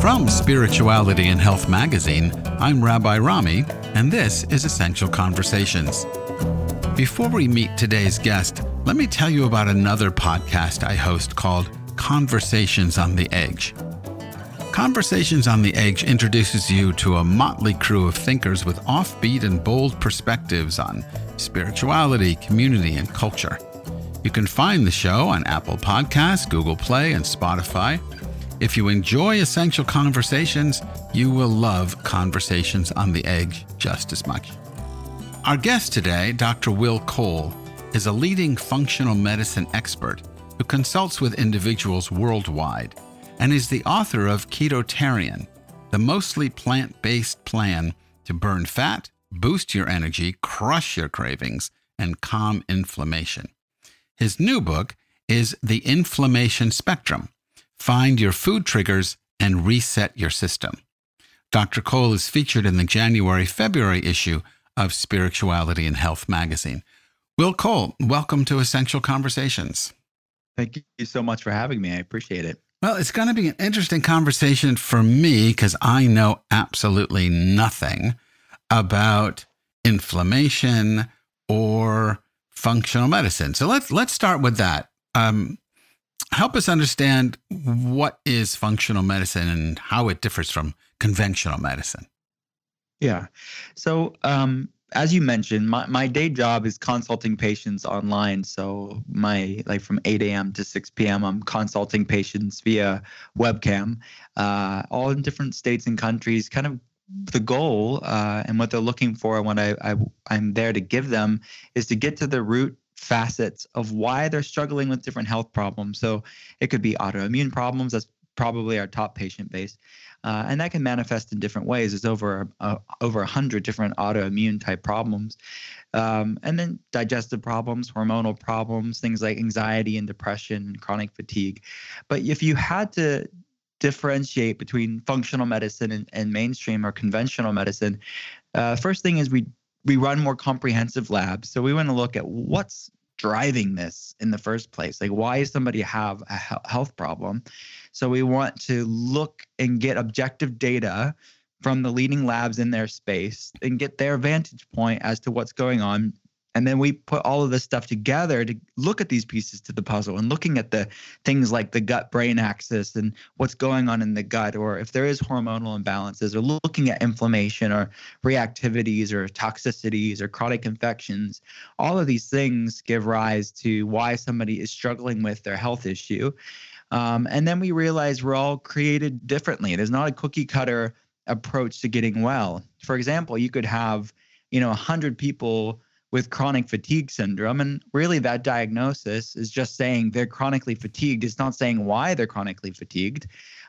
From Spirituality and Health magazine, I'm Rabbi Rami, and this is Essential Conversations. Before we meet today's guest, let me tell you about another podcast I host called Conversations on the Edge. Conversations on the Edge introduces you to a motley crew of thinkers with offbeat and bold perspectives on spirituality, community, and culture. You can find the show on Apple Podcasts, Google Play, and Spotify. If you enjoy Essential Conversations, you will love Conversations on the Edge just as much. Our guest today, Dr. Will Cole, is a leading functional medicine expert who consults with individuals worldwide and is the author of Ketotarian, the mostly plant based plan to burn fat, boost your energy, crush your cravings, and calm inflammation. His new book is The Inflammation Spectrum Find Your Food Triggers and Reset Your System. Dr. Cole is featured in the January February issue of Spirituality and Health magazine. Will Cole, welcome to Essential Conversations. Thank you so much for having me. I appreciate it. Well, it's going to be an interesting conversation for me because I know absolutely nothing about inflammation or functional medicine. So let's let's start with that. Um, help us understand what is functional medicine and how it differs from conventional medicine. Yeah. So, um, as you mentioned, my, my day job is consulting patients online. So, my like from 8 a.m. to 6 p.m., I'm consulting patients via webcam, uh, all in different states and countries, kind of the goal uh, and what they're looking for and what I, I I'm there to give them is to get to the root facets of why they're struggling with different health problems. So it could be autoimmune problems. That's probably our top patient base, uh, and that can manifest in different ways. There's over uh, over a hundred different autoimmune type problems, um, and then digestive problems, hormonal problems, things like anxiety and depression, and chronic fatigue. But if you had to differentiate between functional medicine and, and mainstream or conventional medicine, uh, first thing is we we run more comprehensive labs. So we want to look at what's driving this in the first place. Like, why does somebody have a health problem? So we want to look and get objective data from the leading labs in their space and get their vantage point as to what's going on and then we put all of this stuff together to look at these pieces to the puzzle and looking at the things like the gut brain axis and what's going on in the gut, or if there is hormonal imbalances, or looking at inflammation or reactivities or toxicities or chronic infections. All of these things give rise to why somebody is struggling with their health issue. Um, and then we realize we're all created differently. There's not a cookie cutter approach to getting well. For example, you could have, you know, 100 people with chronic fatigue syndrome. And really, that diagnosis is just saying they're chronically fatigued. It's not saying why they're chronically fatigued.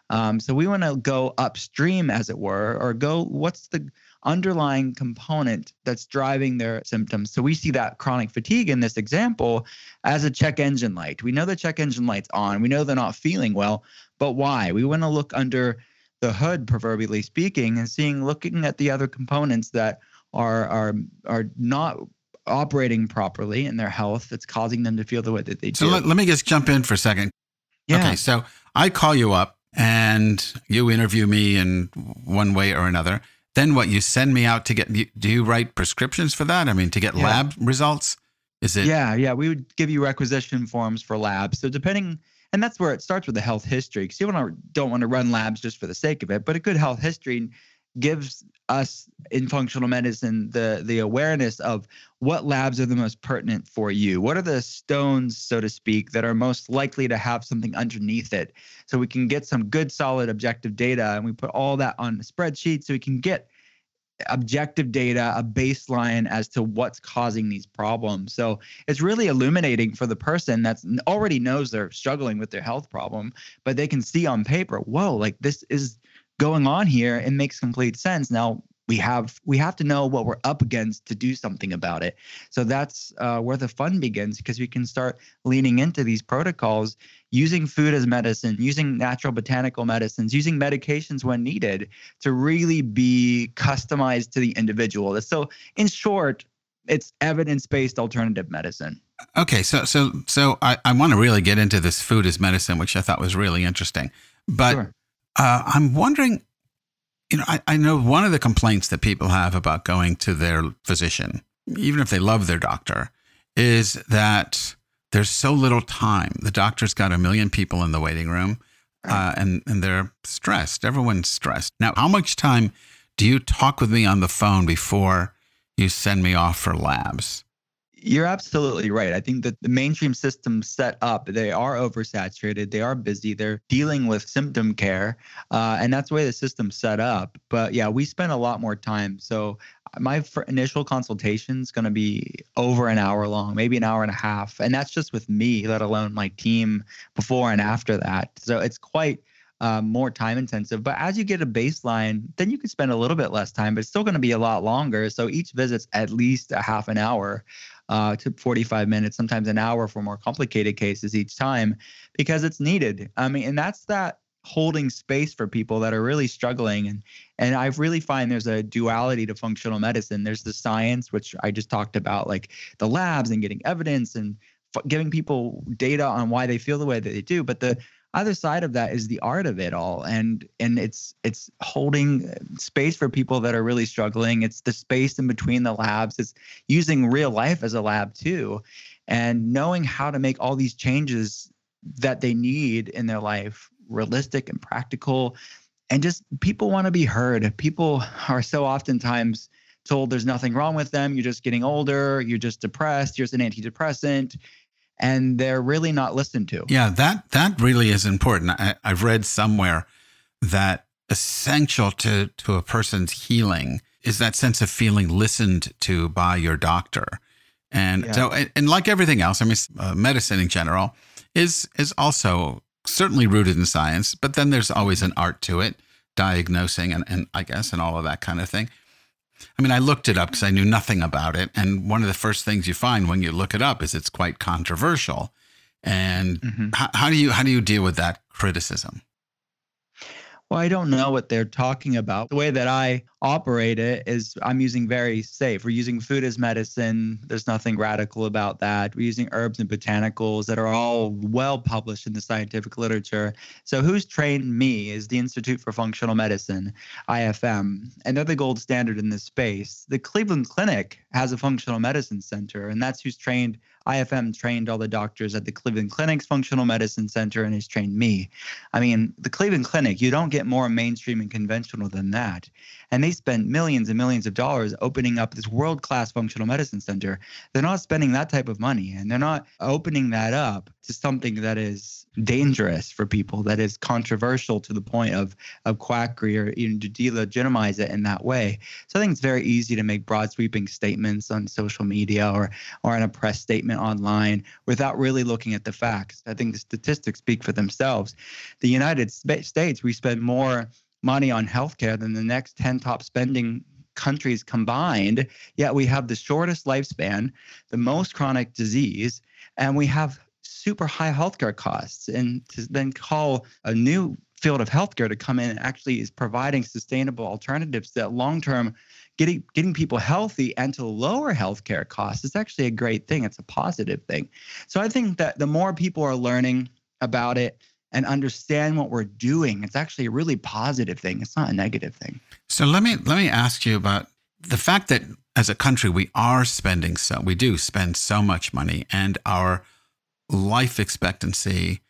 Um, so we want to go upstream, as it were, or go what's the underlying component that's driving their symptoms. So we see that chronic fatigue in this example as a check engine light. We know the check engine light's on. We know they're not feeling well, but why? We want to look under the hood, proverbially speaking, and seeing looking at the other components that are are are not operating properly in their health that's causing them to feel the way that they do. So let, let me just jump in for a second. Yeah. Okay, so I call you up and you interview me in one way or another. Then what? You send me out to get. Do you write prescriptions for that? I mean, to get yeah. lab results. Is it? Yeah, yeah. We would give you requisition forms for labs. So depending, and that's where it starts with the health history. Because you don't want to run labs just for the sake of it, but a good health history gives us in functional medicine the the awareness of what labs are the most pertinent for you. What are the stones so to speak that are most likely to have something underneath it? So we can get some good solid objective data and we put all that on a spreadsheet so we can get objective data a baseline as to what's causing these problems. So it's really illuminating for the person that already knows they're struggling with their health problem but they can see on paper whoa like this is going on here it makes complete sense. Now we have we have to know what we're up against to do something about it. So that's uh, where the fun begins because we can start leaning into these protocols using food as medicine using natural botanical medicines using medications when needed to really be customized to the individual. So in short it's evidence-based alternative medicine. Okay so so so i, I want to really get into this food as medicine which i thought was really interesting. But sure. Uh, I'm wondering, you know, I, I know one of the complaints that people have about going to their physician, even if they love their doctor, is that there's so little time. The doctor's got a million people in the waiting room, uh, and and they're stressed. Everyone's stressed. Now, how much time do you talk with me on the phone before you send me off for labs? You're absolutely right. I think that the mainstream system set up, they are oversaturated, they are busy, they're dealing with symptom care, uh, and that's the way the system's set up. But yeah, we spend a lot more time. So my initial consultation is going to be over an hour long, maybe an hour and a half, and that's just with me, let alone my team before and after that. So it's quite uh, more time intensive. But as you get a baseline, then you can spend a little bit less time, but it's still going to be a lot longer. So each visit's at least a half an hour uh, to 45 minutes, sometimes an hour for more complicated cases each time because it's needed. I mean, and that's that holding space for people that are really struggling and and I really find there's a duality to functional medicine. There's the science which I just talked about like the labs and getting evidence and giving people data on why they feel the way that they do, but the other side of that is the art of it all. And and it's it's holding space for people that are really struggling. It's the space in between the labs. It's using real life as a lab too and knowing how to make all these changes that they need in their life realistic and practical. And just people want to be heard. People are so oftentimes told there's nothing wrong with them. You're just getting older. You're just depressed. You're just an antidepressant and they're really not listened to. Yeah, that that really is important. I, I've read somewhere that essential to to a person's healing is that sense of feeling listened to by your doctor. And yeah. so, and, and, like everything else, I mean, uh, medicine in general is is also certainly rooted in science, but then there's always an art to it, diagnosing and, and I guess and all of that kind of thing. I mean, I looked it up because I knew nothing about it. And one of the first things you find when you look it up is it's quite controversial. And mm-hmm. how, how do you how do you deal with that criticism? Well, I don't know what they're talking about. The way that I operate it is I'm using very safe. We're using food as medicine. There's nothing radical about that. We're using herbs and botanicals that are all well published in the scientific literature. So, who's trained me is the Institute for Functional Medicine, IFM, and they're the gold standard in this space. The Cleveland Clinic has a functional medicine center, and that's who's trained IFM trained all the doctors at the Cleveland Clinic's Functional Medicine Center and has trained me. I mean, the Cleveland Clinic, you don't get more mainstream and conventional than that. And they spent millions and millions of dollars opening up this world class functional medicine center. They're not spending that type of money and they're not opening that up to something that is dangerous for people, that is controversial to the point of, of quackery or even to delegitimize it in that way. So I think it's very easy to make broad sweeping statements on social media or, or in a press statement online without really looking at the facts. I think the statistics speak for themselves. The United States, we spend more money on healthcare than the next 10 top spending countries combined, yet we have the shortest lifespan, the most chronic disease, and we have super high healthcare costs. And to then call a new field of healthcare to come in and actually is providing sustainable alternatives that long term getting getting people healthy and to lower healthcare costs is actually a great thing. It's a positive thing. So I think that the more people are learning about it, and understand what we're doing, it's actually a really positive thing. It's not a negative thing. So let me let me ask you about the fact that as a country we are spending so we do spend so much money and our life expectancy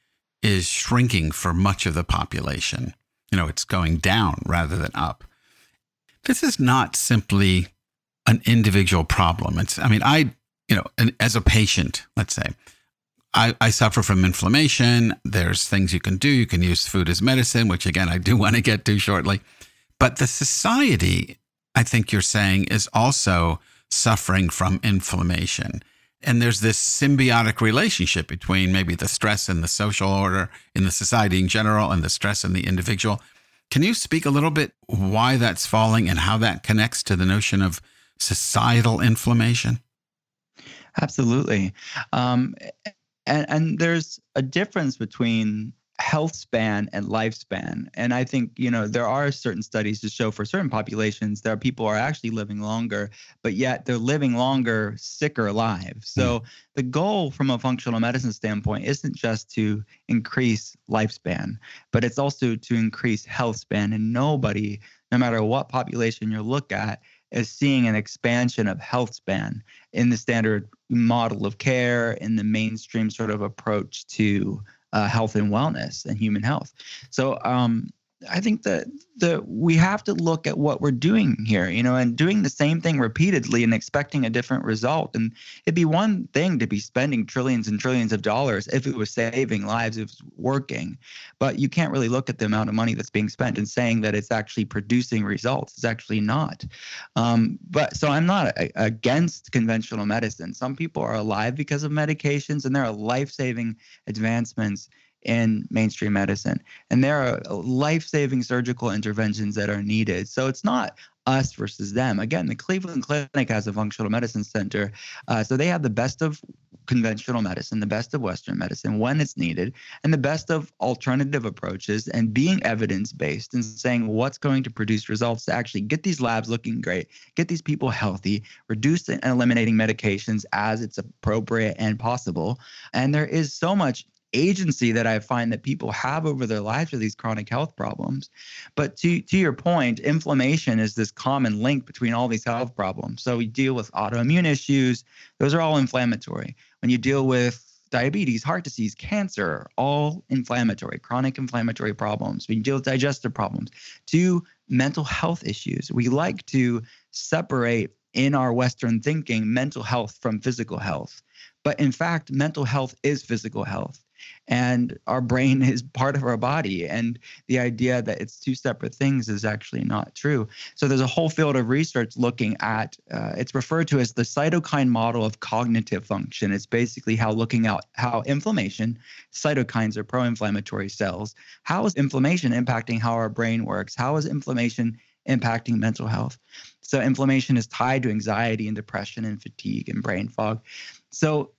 is shrinking for much of the population. You know, it's going down rather than up. This is not simply an individual problem. It's I mean, I, you know, as a patient, let's say, I, I suffer from inflammation. There's things you can do. You can use food as medicine, which again, I do want to get to shortly. But the society, I think you're saying, is also suffering from inflammation. And there's this symbiotic relationship between maybe the stress in the social order, in the society in general, and the stress in the individual. Can you speak a little bit why that's falling and how that connects to the notion of societal inflammation? Absolutely. Um, and, and there's a difference between health span and lifespan. And i think you know there are certain studies to show for certain populations there are people are actually living longer but yet they're living longer sicker lives. So mm. the goal from a functional medicine standpoint isn't just to increase lifespan but it's also to increase health span. And nobody no matter what population you look at is seeing an expansion of health span in the standard model of care in the mainstream sort of approach to uh, health and wellness and human health. So um, I think that the we have to look at what we're doing here, you know, and doing the same thing repeatedly and expecting a different result. And it'd be one thing to be spending trillions and trillions of dollars if it was saving lives, if it was working, but you can't really look at the amount of money that's being spent and saying that it's actually producing results. It's actually not. Um, but so I'm not a, against conventional medicine. Some people are alive because of medications, and there are life-saving advancements in mainstream medicine. And there are life saving surgical interventions that are needed. So it's not us versus them. Again, the Cleveland Clinic has a functional medicine center. Uh, so they have the best of conventional medicine, the best of Western medicine when it's needed, and the best of alternative approaches and being evidence based and saying what's going to produce results to actually get these labs looking great, get these people healthy, reduce and eliminating medications as it's appropriate and possible. And there is so much agency that I find that people have over their lives with these chronic health problems. But to to your point, inflammation is this common link between all these health problems. So we deal with autoimmune issues; those are all inflammatory. When you deal with diabetes, heart disease, cancer, all inflammatory, chronic inflammatory problems. We deal with digestive problems. To mental health issues, we like to separate in our Western thinking mental health from physical health. But in fact, mental health is physical health and our brain is part of our body and the idea that it's two separate things is actually not true. So there's a whole field of research looking at uh, it's referred to as the cytokine model of cognitive function. It's basically how looking at how inflammation cytokines are pro-inflammatory cells. How is inflammation impacting how our brain works? How is inflammation impacting mental health? So inflammation is tied to anxiety and depression and fatigue and brain fog. So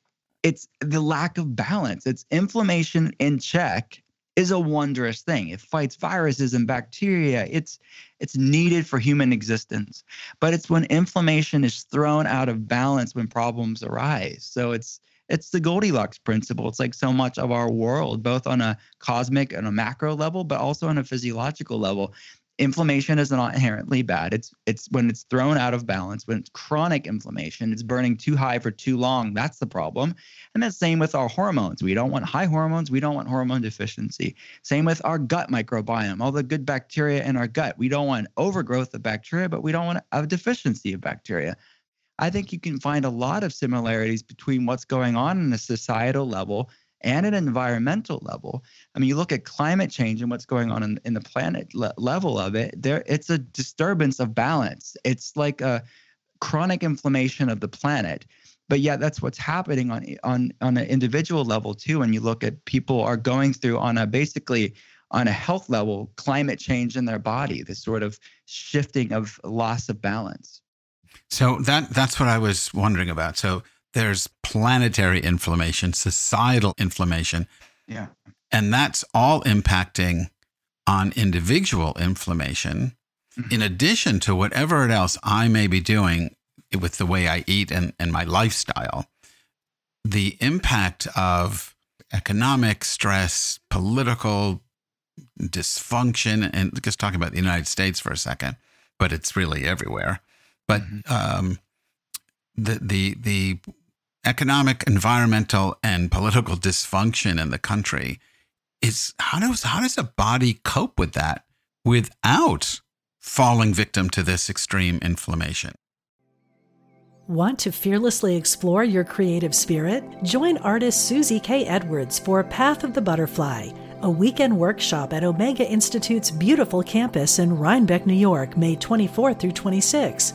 it's the lack of balance. It's inflammation in check is a wondrous thing. It fights viruses and bacteria. It's it's needed for human existence. But it's when inflammation is thrown out of balance when problems arise. So it's it's the Goldilocks principle. It's like so much of our world, both on a cosmic and a macro level, but also on a physiological level inflammation is not inherently bad. It's it's when it's thrown out of balance, when it's chronic inflammation, it's burning too high for too long. That's the problem. And the same with our hormones. We don't want high hormones. We don't want hormone deficiency. Same with our gut microbiome. All the good bacteria in our gut. We don't want overgrowth of bacteria, but we don't want a deficiency of bacteria. I think you can find a lot of similarities between what's going on in a societal level and an environmental level. I mean, you look at climate change and what's going on in, in the planet le- level of it, there it's a disturbance of balance. It's like a chronic inflammation of the planet. But yet that's what's happening on on on an individual level too. When you look at people are going through on a basically on a health level climate change in their body, this sort of shifting of loss of balance. So that that's what I was wondering about. So there's planetary inflammation, societal inflammation. Yeah. And that's all impacting on individual inflammation, mm-hmm. in addition to whatever else I may be doing with the way I eat and, and my lifestyle. The impact of economic stress, political dysfunction, and just talking about the United States for a second, but it's really everywhere. But mm-hmm. um, the the the economic, environmental, and political dysfunction in the country is how does how does a body cope with that without falling victim to this extreme inflammation? Want to fearlessly explore your creative spirit? Join artist Susie K. Edwards for Path of the Butterfly, a weekend workshop at Omega Institute's beautiful campus in Rhinebeck, New York, May 24 through 26.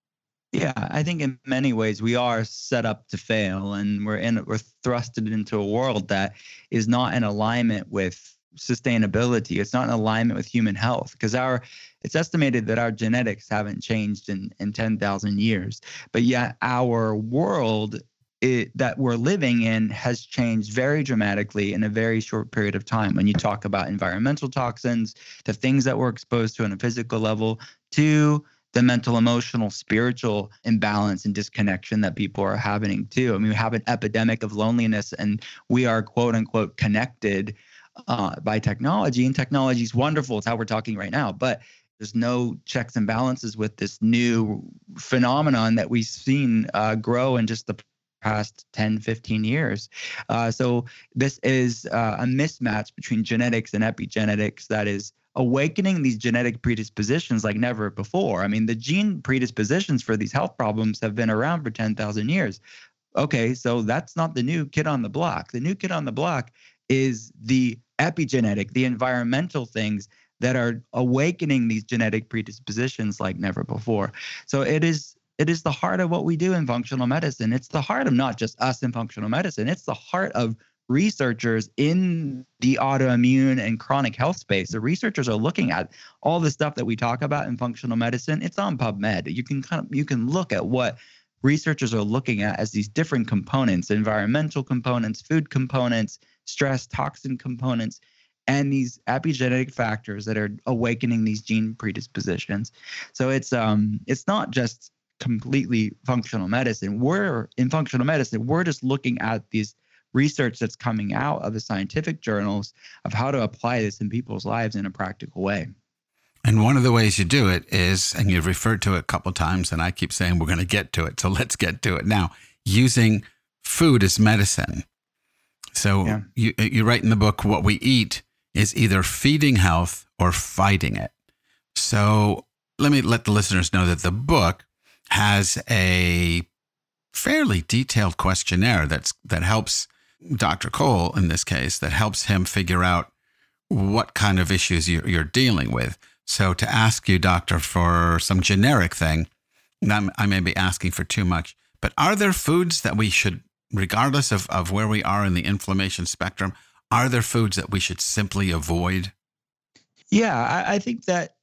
Yeah, I think in many ways we are set up to fail, and we're in we're thrusted into a world that is not in alignment with sustainability. It's not in alignment with human health because our it's estimated that our genetics haven't changed in in ten thousand years, but yet our world it, that we're living in has changed very dramatically in a very short period of time. When you talk about environmental toxins, the things that we're exposed to on a physical level, to the mental, emotional, spiritual imbalance and disconnection that people are having too. I mean, we have an epidemic of loneliness, and we are quote unquote connected uh, by technology, and technology is wonderful. It's how we're talking right now, but there's no checks and balances with this new phenomenon that we've seen uh, grow in just the past 10 15 years uh, so this is uh, a mismatch between genetics and epigenetics that is awakening these genetic predispositions like never before. I mean, the gene predispositions for these health problems have been around for 10,000 years. Okay, so that's not the new kid on the block. The new kid on the block is the epigenetic, the environmental things that are awakening these genetic predispositions like never before. So it is it is the heart of what we do in functional medicine. It's the heart of not just us in functional medicine. It's the heart of researchers in the autoimmune and chronic health space. The researchers are looking at all the stuff that we talk about in functional medicine. It's on PubMed. You can kind of you can look at what researchers are looking at as these different components, environmental components, food components, stress, toxin components, and these epigenetic factors that are awakening these gene predispositions. So it's um it's not just completely functional medicine. We're in functional medicine, we're just looking at these research that's coming out of the scientific journals of how to apply this in people's lives in a practical way. And one of the ways you do it is, and you've referred to it a couple times, and I keep saying we're going to get to it. So let's get to it now. Using food as medicine. So yeah. you you write in the book, what we eat is either feeding health or fighting it. So let me let the listeners know that the book has a fairly detailed questionnaire that's that helps Dr. Cole in this case that helps him figure out what kind of issues you're dealing with. So to ask you, doctor, for some generic thing, I may be asking for too much, but are there foods that we should, regardless of, of where we are in the inflammation spectrum, are there foods that we should simply avoid? Yeah, I, I think that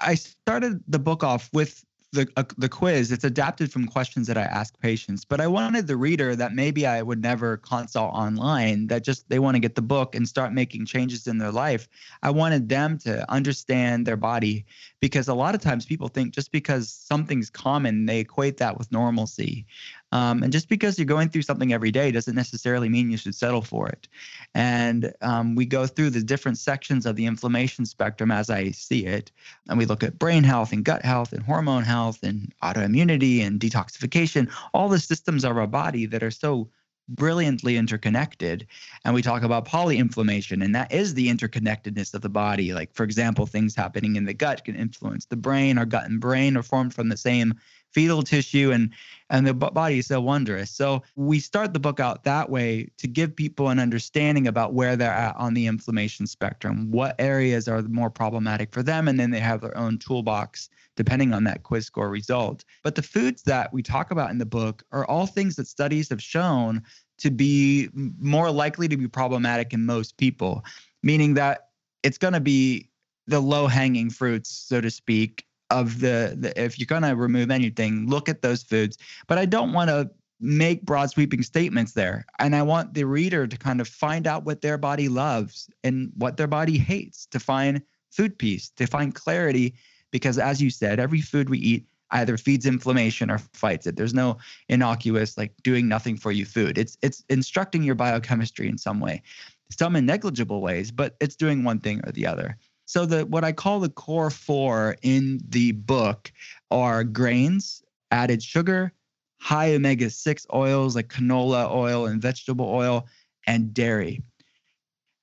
I started the book off with the uh, the quiz it's adapted from questions that i ask patients but i wanted the reader that maybe i would never consult online that just they want to get the book and start making changes in their life i wanted them to understand their body because a lot of times people think just because something's common they equate that with normalcy Um, and just because you're going through something every day doesn't necessarily mean you should settle for it. And um, we go through the different sections of the inflammation spectrum as I see it. And we look at brain health and gut health and hormone health and autoimmunity and detoxification, all the systems of our body that are so brilliantly interconnected. And we talk about polyinflammation, and that is the interconnectedness of the body. Like, for example, things happening in the gut can influence the brain. Our gut and brain are formed from the same fetal tissue and and the body is so wondrous. So we start the book out that way to give people an understanding about where they're at on the inflammation spectrum. What areas are more problematic for them and then they have their own toolbox depending on that quiz score result. But the foods that we talk about in the book are all things that studies have shown to be more likely to be problematic in most people meaning that it's going to be the low hanging fruits so to speak of the, the if you're going to remove anything, look at those foods. But I don't want to make broad sweeping statements there. And I want the reader to kind of find out what their body loves and what their body hates to find food peace, to find clarity. Because as you said, every food we eat either feeds inflammation or fights it. There's no innocuous, like doing nothing for you food. It's it's instructing your biochemistry in some way, some in negligible ways, but it's doing one thing or the other. So the what I call the core four in the book are grains, added sugar, high omega 6 oils like canola oil and vegetable oil, and dairy.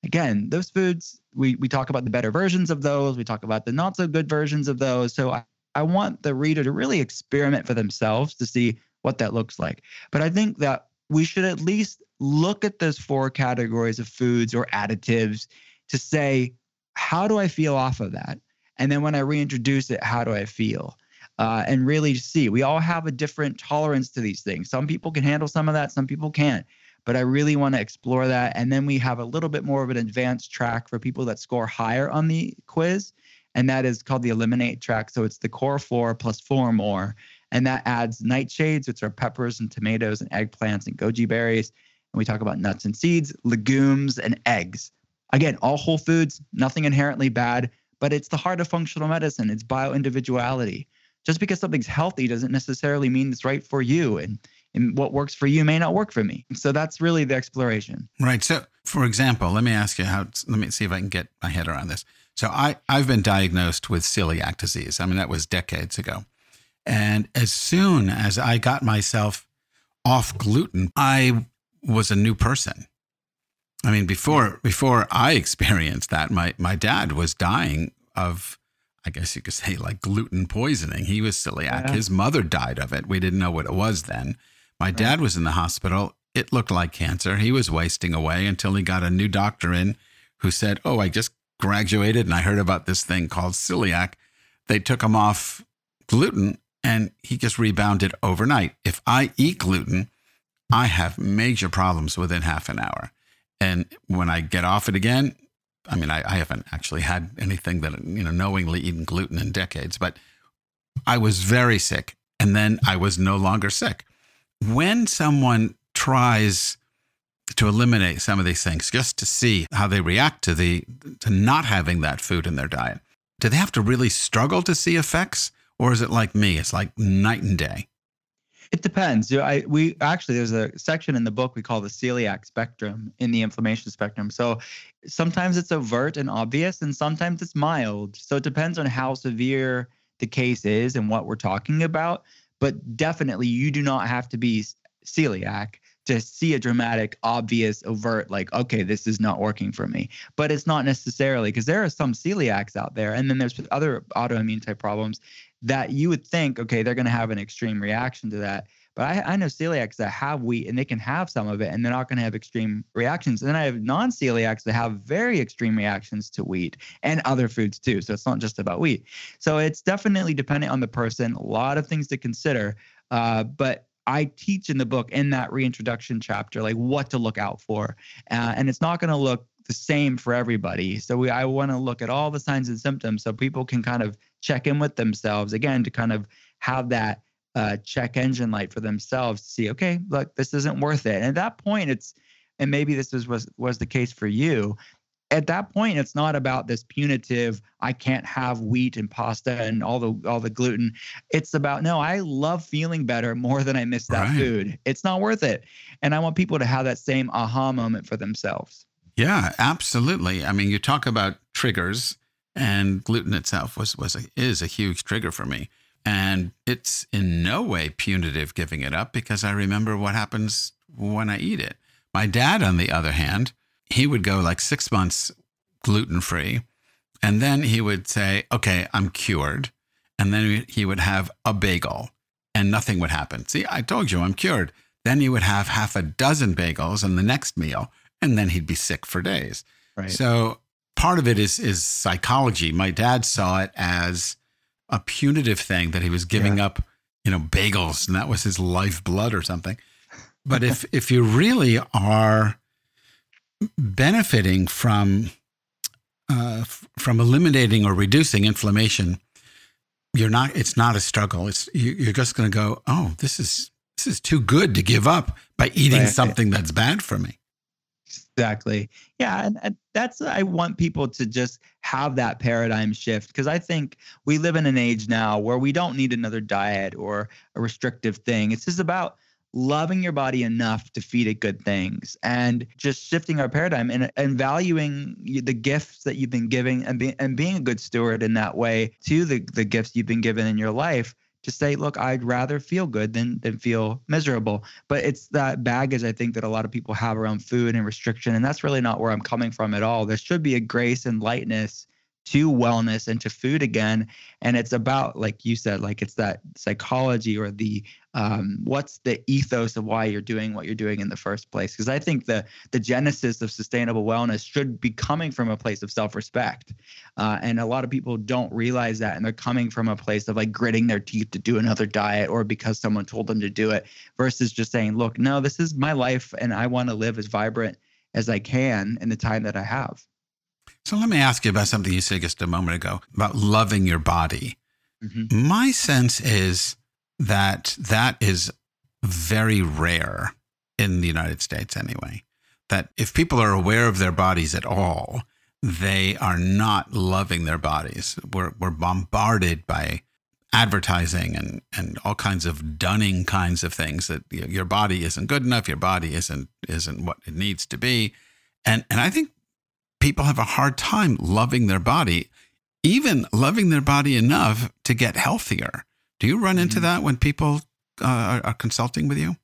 Again, those foods, we, we talk about the better versions of those, we talk about the not so good versions of those. So I, I want the reader to really experiment for themselves to see what that looks like. But I think that we should at least look at those four categories of foods or additives to say, how do I feel off of that? And then when I reintroduce it, how do I feel? Uh, and really see, we all have a different tolerance to these things. Some people can handle some of that, some people can't. But I really want to explore that. And then we have a little bit more of an advanced track for people that score higher on the quiz. And that is called the Eliminate track. So it's the core four plus four more. And that adds nightshades, which are peppers and tomatoes and eggplants and goji berries. And we talk about nuts and seeds, legumes, and eggs. Again, all whole foods, nothing inherently bad, but it's the heart of functional medicine. It's bio individuality. Just because something's healthy doesn't necessarily mean it's right for you. And, and what works for you may not work for me. So that's really the exploration. Right. So, for example, let me ask you how, let me see if I can get my head around this. So, I, I've been diagnosed with celiac disease. I mean, that was decades ago. And as soon as I got myself off gluten, I was a new person. I mean, before before I experienced that, my my dad was dying of, I guess you could say, like gluten poisoning. He was celiac. Yeah. His mother died of it. We didn't know what it was then. My right. dad was in the hospital. It looked like cancer. He was wasting away until he got a new doctor in, who said, "Oh, I just graduated and I heard about this thing called celiac." They took him off gluten, and he just rebounded overnight. If I eat gluten, I have major problems within half an hour. And when I get off it again, I mean, I, I, haven't actually had anything that, you know, knowingly eaten gluten in decades, but I was very sick. And then I was no longer sick. When someone tries to eliminate some of these things just to see how they react to the to not having that food in their diet, do they have to really struggle to see effects? Or is it like me? It's like night and day. It depends. I we actually there's a section in the book we call the celiac spectrum in the inflammation spectrum. So sometimes it's overt and obvious, and sometimes it's mild. So it depends on how severe the case is and what we're talking about. But definitely, you do not have to be celiac to see a dramatic, obvious, overt, like, okay, this is not working for me. But it's not necessarily because there are some celiacs out there, and then there's other autoimmune type problems that you would think, okay, they're going to have an extreme reaction to that. But I, I know celiacs that have wheat and they can have some of it and they're not going to have extreme reactions. And then I have non celiacs that have very extreme reactions to wheat and other foods too. So it's not just about wheat. So it's definitely dependent on the person, a lot of things to consider. Uh, but I teach in the book in that reintroduction chapter, like what to look out for. Uh, and it's not going to look the same for everybody. So we, I want to look at all the signs and symptoms so people can kind of check in with themselves again to kind of have that uh, check engine light for themselves to see, okay, look, this isn't worth it. And at that point, it's, and maybe this was was was the case for you. At that point it's not about this punitive i can't have wheat and pasta and all the all the gluten. It's about no i love feeling better more than i miss that right. food. It's not worth it. And i want people to have that same aha moment for themselves. Yeah absolutely. I mean you talk about triggers and gluten itself was was a, is a huge trigger for me. And it's in no way punitive giving it up because i remember what happens when i eat it. My dad on the other hand he would go like six months gluten free. And then he would say, okay, I'm cured. And then he would have a bagel and nothing would happen. See, I told you I'm cured. Then he would have half a dozen bagels in the next meal, and then he'd be sick for days. Right. So part of it is is psychology. My dad saw it as a punitive thing that he was giving yeah. up, you know, bagels, and that was his lifeblood or something. But if if you really are benefiting from uh, from eliminating or reducing inflammation, you're not. It's not a struggle. It's you, are just going to go. Oh, this is this is too good to give up by eating right. something that's bad for me. Exactly. Yeah, and, and that's I want people to just have that paradigm shift because I think we live in an age now where we don't need another diet or a restrictive thing. It's just about loving your body enough to feed it good things and just shifting our paradigm and, and valuing the gifts that you've been giving and, be, and being a good steward in that way to the, the gifts you've been given in your life to say look i'd rather feel good than than feel miserable. But it's that baggage i think that a lot of people have around food and restriction and that's really not where i'm coming from at all. There should be a grace and lightness to wellness and to food again. And it's about like you said like it's that psychology or the um, what's the ethos of why you're doing what you're doing in the first place. Because i think the the genesis of sustainable wellness should be coming from a place of self-respect. Uh, and a lot of people don't realize that and they're coming from a place of like gritting their teeth to do another diet or because someone told them to do it versus just saying look no this is my life and i want to live as vibrant as i can in the time that i have so let me ask you about something you said just a moment ago about loving your body. Mm-hmm. My sense is that that is very rare in the United States, anyway. That if people are aware of their bodies at all, they are not loving their bodies. We're, we're bombarded by advertising and, and all kinds of dunning kinds of things that your body isn't good enough, your body isn't isn't what it needs to be. And and I think people have a hard time loving their body, even loving their body enough to get healthier. Do you run into mm-hmm. that when people uh, are, are consulting with you?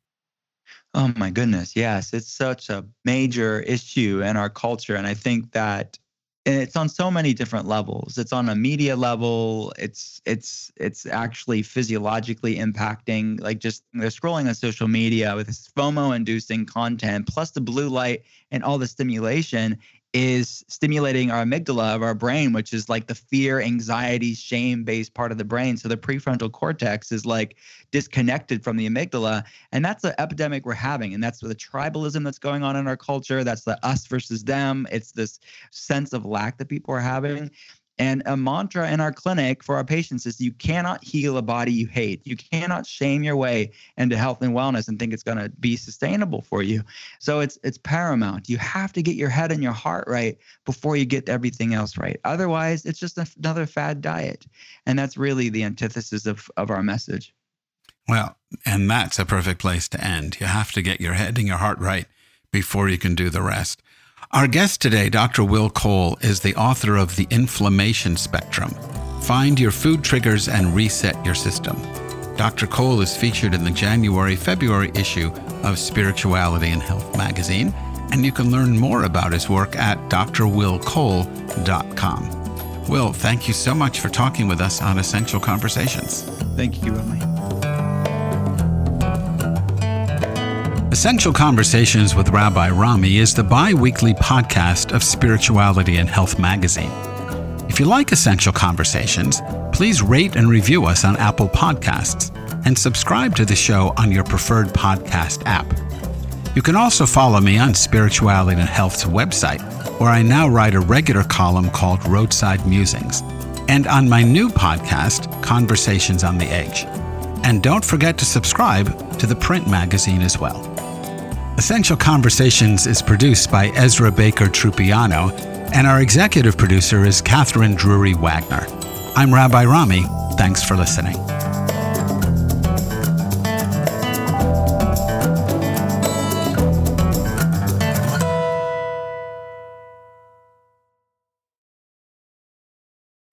Oh my goodness, yes. It's such a major issue in our culture. And I think that it's on so many different levels. It's on a media level. It's it's it's actually physiologically impacting. Like just they're scrolling on social media with this FOMO inducing content, plus the blue light and all the stimulation is stimulating our amygdala of our brain, which is like the fear, anxiety, shame based part of the brain. So the prefrontal cortex is like disconnected from the amygdala. And that's the epidemic we're having. And that's the tribalism that's going on in our culture. That's the us versus them. It's this sense of lack that people are having. And a mantra in our clinic for our patients is you cannot heal a body you hate. You cannot shame your way into health and wellness and think it's going to be sustainable for you. So it's it's paramount. You have to get your head and your heart right before you get everything else right. Otherwise, it's just another fad diet. And that's really the antithesis of, of our message. Well, and that's a perfect place to end. You have to get your head and your heart right before you can do the rest. Our guest today, Dr. Will Cole, is the author of The Inflammation Spectrum Find Your Food Triggers and Reset Your System. Dr. Cole is featured in the January February issue of Spirituality and Health magazine, and you can learn more about his work at drwillcole.com. Will, thank you so much for talking with us on Essential Conversations. Thank you, Emily. Essential Conversations with Rabbi Rami is the bi weekly podcast of Spirituality and Health magazine. If you like Essential Conversations, please rate and review us on Apple Podcasts and subscribe to the show on your preferred podcast app. You can also follow me on Spirituality and Health's website, where I now write a regular column called Roadside Musings, and on my new podcast, Conversations on the Edge. And don't forget to subscribe to the print magazine as well. Essential Conversations is produced by Ezra Bakker Trupiano And our executive producer is Catherine Drury Wagner. I'm Rabbi Rami. Thanks for listening.